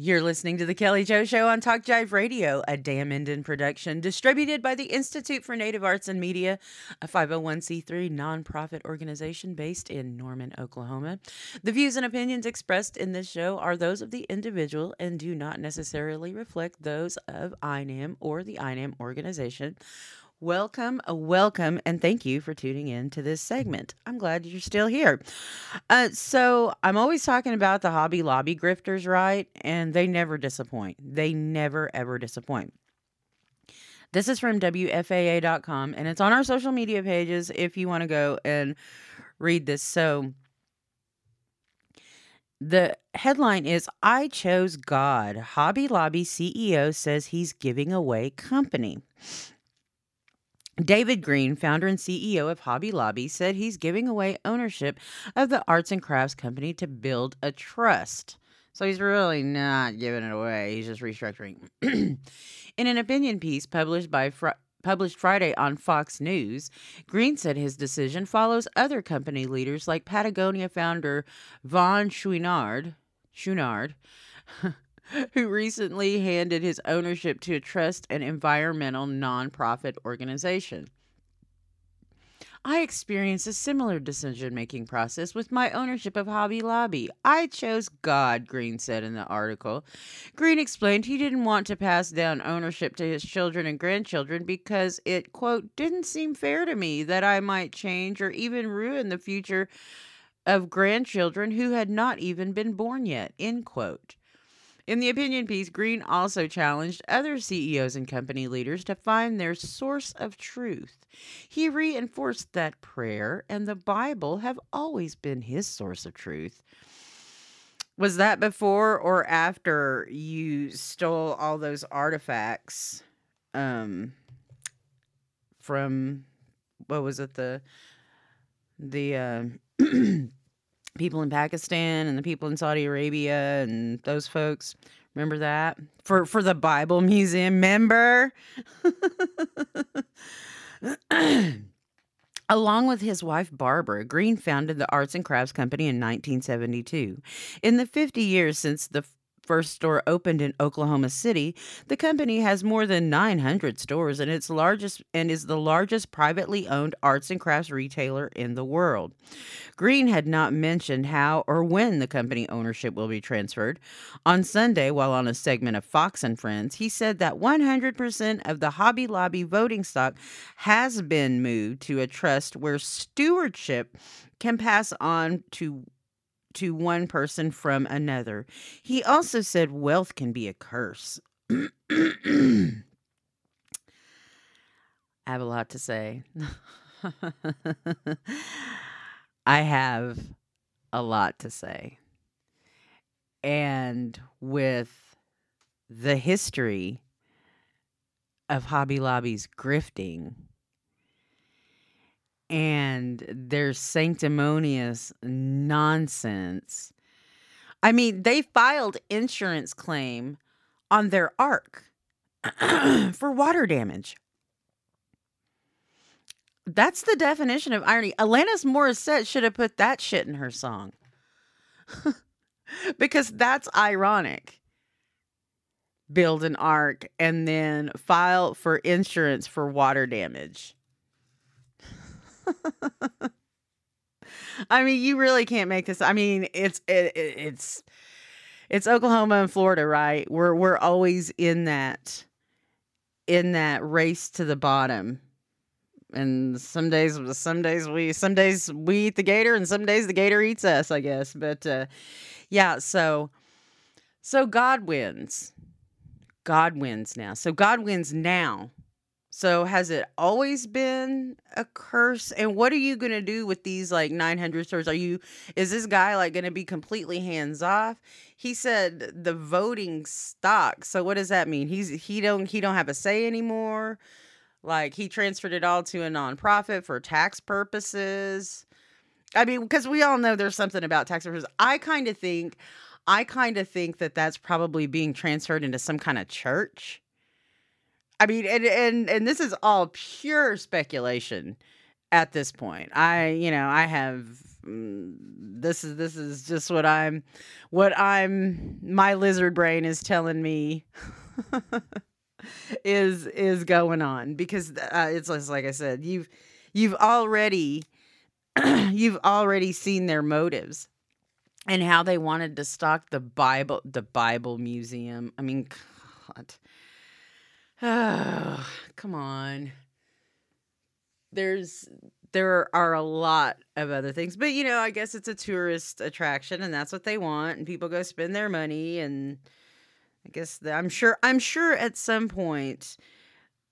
You're listening to The Kelly Joe Show on Talk Jive Radio, a Dan Minden production distributed by the Institute for Native Arts and Media, a 501c3 nonprofit organization based in Norman, Oklahoma. The views and opinions expressed in this show are those of the individual and do not necessarily reflect those of INAM or the INAM organization. Welcome, welcome, and thank you for tuning in to this segment. I'm glad you're still here. Uh, so, I'm always talking about the Hobby Lobby grifters, right? And they never disappoint. They never, ever disappoint. This is from WFAA.com, and it's on our social media pages if you want to go and read this. So, the headline is I Chose God. Hobby Lobby CEO says he's giving away company. David Green, founder and CEO of Hobby Lobby, said he's giving away ownership of the arts and crafts company to build a trust. So he's really not giving it away. He's just restructuring. In an opinion piece published by Fr- published Friday on Fox News, Green said his decision follows other company leaders like Patagonia founder Yvon Chouinard, Chouinard who recently handed his ownership to a trust and environmental nonprofit organization. I experienced a similar decision making process with my ownership of Hobby Lobby. I chose God, Green said in the article. Green explained he didn't want to pass down ownership to his children and grandchildren because it, quote, didn't seem fair to me that I might change or even ruin the future of grandchildren who had not even been born yet, end quote. In the opinion piece, Green also challenged other CEOs and company leaders to find their source of truth. He reinforced that prayer and the Bible have always been his source of truth. Was that before or after you stole all those artifacts um, from what was it the the uh, people in Pakistan and the people in Saudi Arabia and those folks. Remember that? For for the Bible Museum member. Along with his wife Barbara, Green founded the Arts and Crafts Company in 1972. In the 50 years since the first store opened in Oklahoma City, the company has more than 900 stores and its largest and is the largest privately owned arts and crafts retailer in the world. Green had not mentioned how or when the company ownership will be transferred. On Sunday, while on a segment of Fox and Friends, he said that 100% of the Hobby Lobby voting stock has been moved to a trust where stewardship can pass on to to one person from another. He also said wealth can be a curse. I have a lot to say. I have a lot to say. And with the history of Hobby Lobby's grifting and their sanctimonious nonsense. I mean, they filed insurance claim on their ark for water damage. That's the definition of irony. Alanis Morissette should have put that shit in her song. because that's ironic. Build an ark and then file for insurance for water damage. I mean, you really can't make this. I mean, it's it, it's it's Oklahoma and Florida, right? We're we're always in that in that race to the bottom. And some days some days we some days we eat the gator and some days the gator eats us, I guess. But uh yeah, so so God wins. God wins now. So God wins now so has it always been a curse? And what are you going to do with these like 900 stores? Are you is this guy like going to be completely hands off? He said the voting stock. So what does that mean? He's he don't he don't have a say anymore. Like he transferred it all to a nonprofit for tax purposes. I mean, because we all know there's something about tax purposes. I kind of think I kind of think that that's probably being transferred into some kind of church I mean, and and and this is all pure speculation at this point. I, you know, I have mm, this is this is just what I'm what I'm my lizard brain is telling me is is going on because uh, it's just like I said you've you've already you've already seen their motives and how they wanted to stock the Bible the Bible museum. I mean God. Oh, come on. There's there are a lot of other things, but you know, I guess it's a tourist attraction and that's what they want and people go spend their money and I guess the, I'm sure I'm sure at some point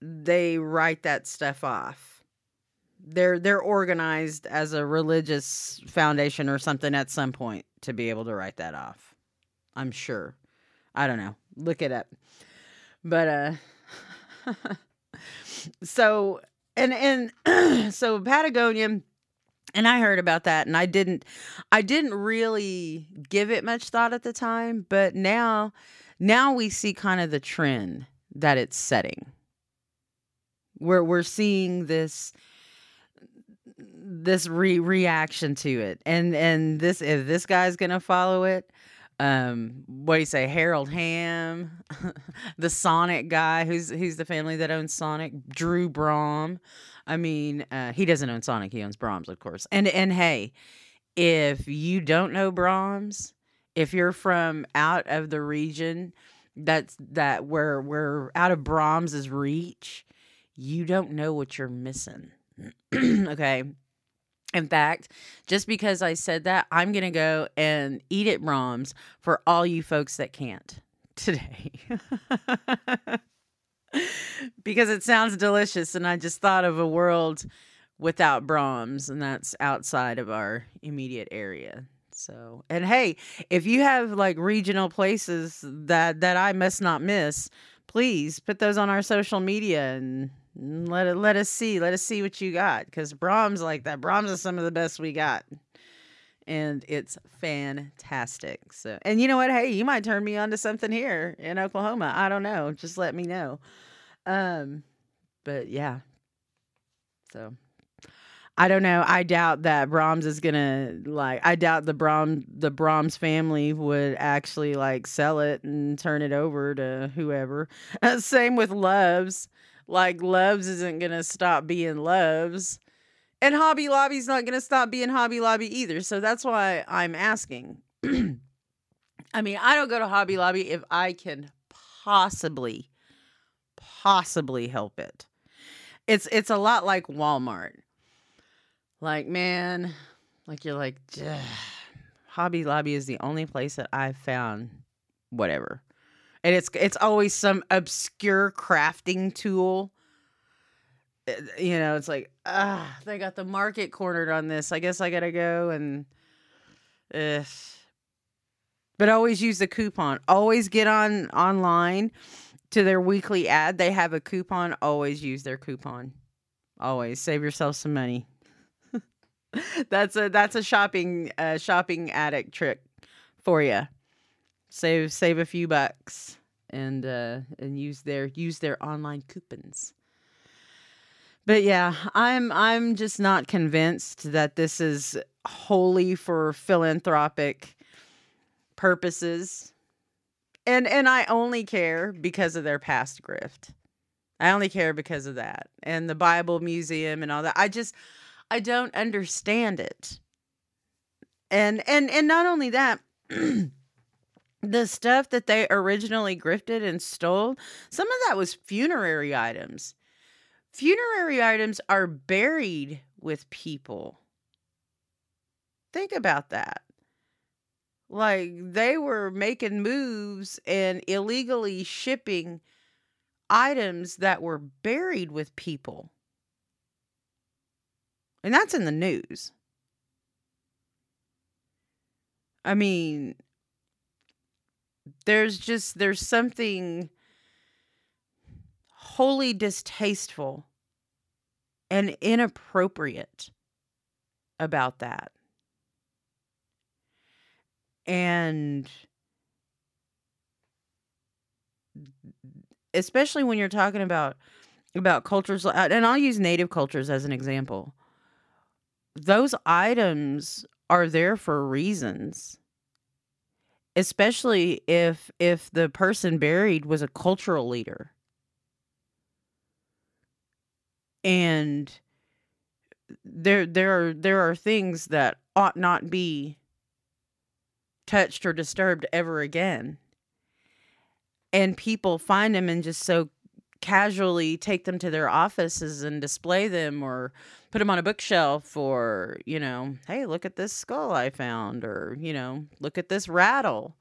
they write that stuff off. They're they're organized as a religious foundation or something at some point to be able to write that off. I'm sure. I don't know. Look it up. But uh so and and so Patagonia and I heard about that and I didn't I didn't really give it much thought at the time, but now now we see kind of the trend that it's setting. We're we're seeing this this re- reaction to it. And and this if this guy's going to follow it, um what do you say harold hamm the sonic guy who's who's the family that owns sonic drew brom. I mean uh he doesn't own sonic he owns braum's of course. And and hey if you don't know braum's if you're from out of the region that's that where we're out of braum's reach you don't know what you're missing okay in fact, just because I said that, I'm going to go and eat at Braum's for all you folks that can't today. because it sounds delicious. And I just thought of a world without Braum's, and that's outside of our immediate area. So, and hey, if you have like regional places that that I must not miss, please put those on our social media and let it let us see let us see what you got because braum's like that. Braum's is some of the best we got. And it's fantastic. So and you know what? Hey you might turn me on to something here in oklahoma. I don't know. Just let me know. Um but yeah. So I don't know. I doubt that Braum's is gonna like. I doubt the Braum's the Braum's family would actually like sell it and turn it over to whoever. Same with Love's. Like Love's isn't gonna stop being Love's. And Hobby Lobby's not gonna stop being Hobby Lobby either. So that's why I'm asking. I mean, I don't go to Hobby Lobby if I can possibly, possibly help it. It's it's a lot like Walmart. Like, man, like you're like, Hobby Lobby is the only place that I've found whatever. And it's it's always some obscure crafting tool. Eh, you know it's like ah they got the market cornered on this. I guess i gotta go and uh, but always use the coupon. Always get on online to their weekly ad. They have a coupon. Always use their coupon. Always. Save yourself some money that's a that's a shopping uh, shopping addict trick for you save save a few bucks and uh, and use their use their online coupons. But yeah, I'm I'm just not convinced that this is wholly for philanthropic purposes. And and I only care because of their past grift. I only care because of that. And the Bible Museum and all that. I just I don't understand it. And and and not only that the stuff that they originally grifted and stole, some of that was funerary items. Funerary items are buried with people. Think about that. Like they were making moves and illegally shipping items that were buried with people. And that's in the news. I mean, there's just there's something wholly distasteful and inappropriate about that. And especially when you're talking about about cultures and I'll use native cultures as an example. Those items are there for reasons. Especially if if the person buried was a cultural leader. And there there are there are things that ought not be touched or disturbed ever again. And people find them and just so casually take them to their offices and display them or put them on a bookshelf or you know hey look at this skull i found or you know look at this rattle.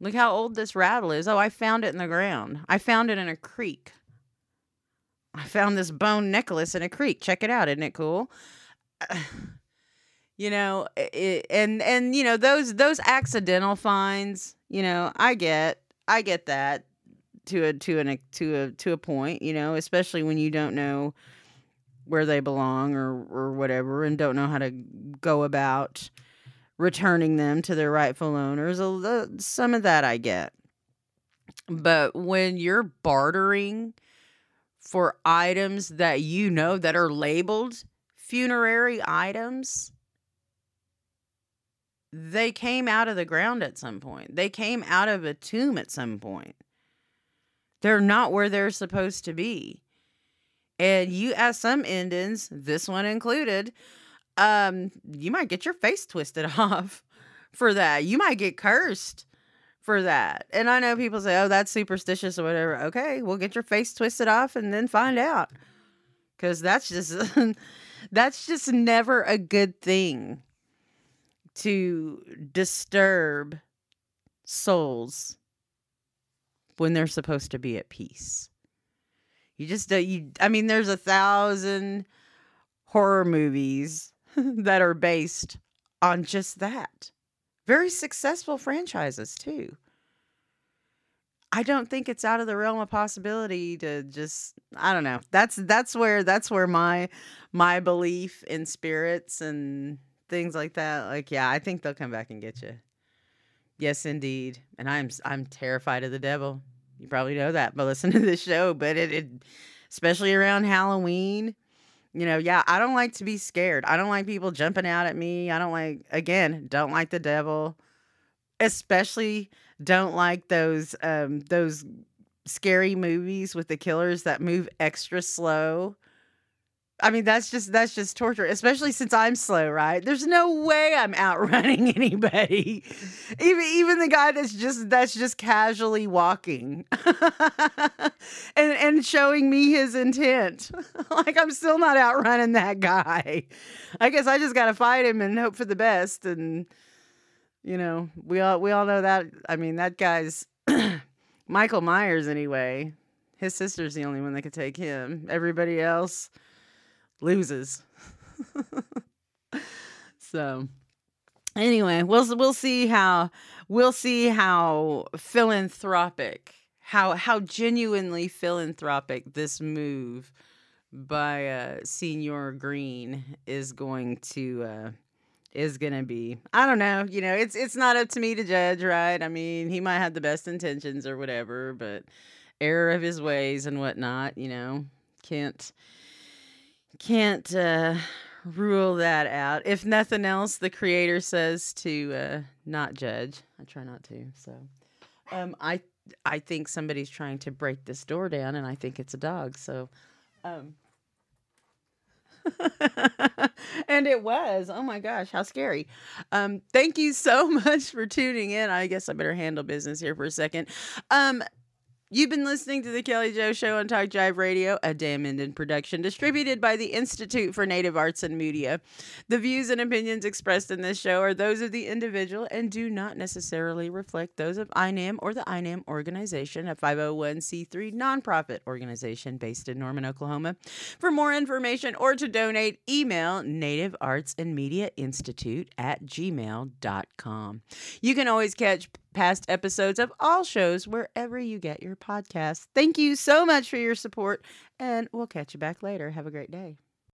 Look how old this rattle is. Oh i found it in the ground. I found it in a creek. I found this bone necklace in a creek. Check it out. Isn't it cool? You know it, and and you know those those accidental finds you know i get i get that to a to an to a to a point, you know, especially when you don't know where they belong or or whatever and don't know how to go about returning them to their rightful owners. Some of that I get. But when you're bartering for items that you know that are labeled funerary items, they came out of the ground at some point. They came out of a tomb at some point. They're not where they're supposed to be. And you ask some Indians, this one included, um, you might get your face twisted off for that. You might get cursed for that. And I know people say, oh, that's superstitious or whatever. Okay, we'll get your face twisted off and then find out. Cause that's just that's just never a good thing to disturb souls when they're supposed to be at peace. You just don't, you, I mean, there's a thousand horror movies that are based on just that. Very successful franchises, too. I don't think it's out of the realm of possibility to just I don't know. That's that's where that's where my my belief in spirits and things like that like yeah, I think they'll come back and get you. Yes, indeed. And I'm I'm terrified of the devil. You probably know that by listening to this show, but it, it especially around Halloween, you know, yeah, I don't like to be scared. I don't like people jumping out at me. I don't like again, don't like the devil. Especially don't like those um those scary movies with the killers that move extra slow I mean, that's just that's just torture, especially since I'm slow, right? There's no way I'm outrunning anybody. even even the guy that's just that's just casually walking and and showing me his intent. like I'm still not outrunning that guy. I guess I just got to fight him and hope for the best and you know, we all we all know that I mean, that guy's Michael Myers anyway. His sister's the only one that could take him. Everybody else loses. so anyway, we'll we'll see how we'll see how philanthropic, how how genuinely philanthropic this move by uh Senior Green is going to uh is gonna be. I don't know, you know, it's it's not up to me to judge, right? I mean, he might have the best intentions or whatever, but error of his ways and whatnot, you know, can't can't uh, rule that out. If nothing else, the creator says to uh, not judge. I try not to. So, um, I I think somebody's trying to break this door down, and I think it's a dog. So, um, and it was. Oh my gosh, how scary. Um, thank you so much for tuning in. I guess I better handle business here for a second. Um, You've been listening to the Kelly Joe Show on Talk Jive Radio, a Dan Minden production distributed by the Institute for Native Arts and Media. The views and opinions expressed in this show are those of the individual and do not necessarily reflect those of INAM or the INAM organization, a 501c3 nonprofit organization based in Norman, Oklahoma. For more information or to donate, email Native Arts and Media Institute at gmail.com. You can always catch past episodes of all shows wherever you get your podcasts. Thank you so much for your support, and we'll catch you back later. Have a great day.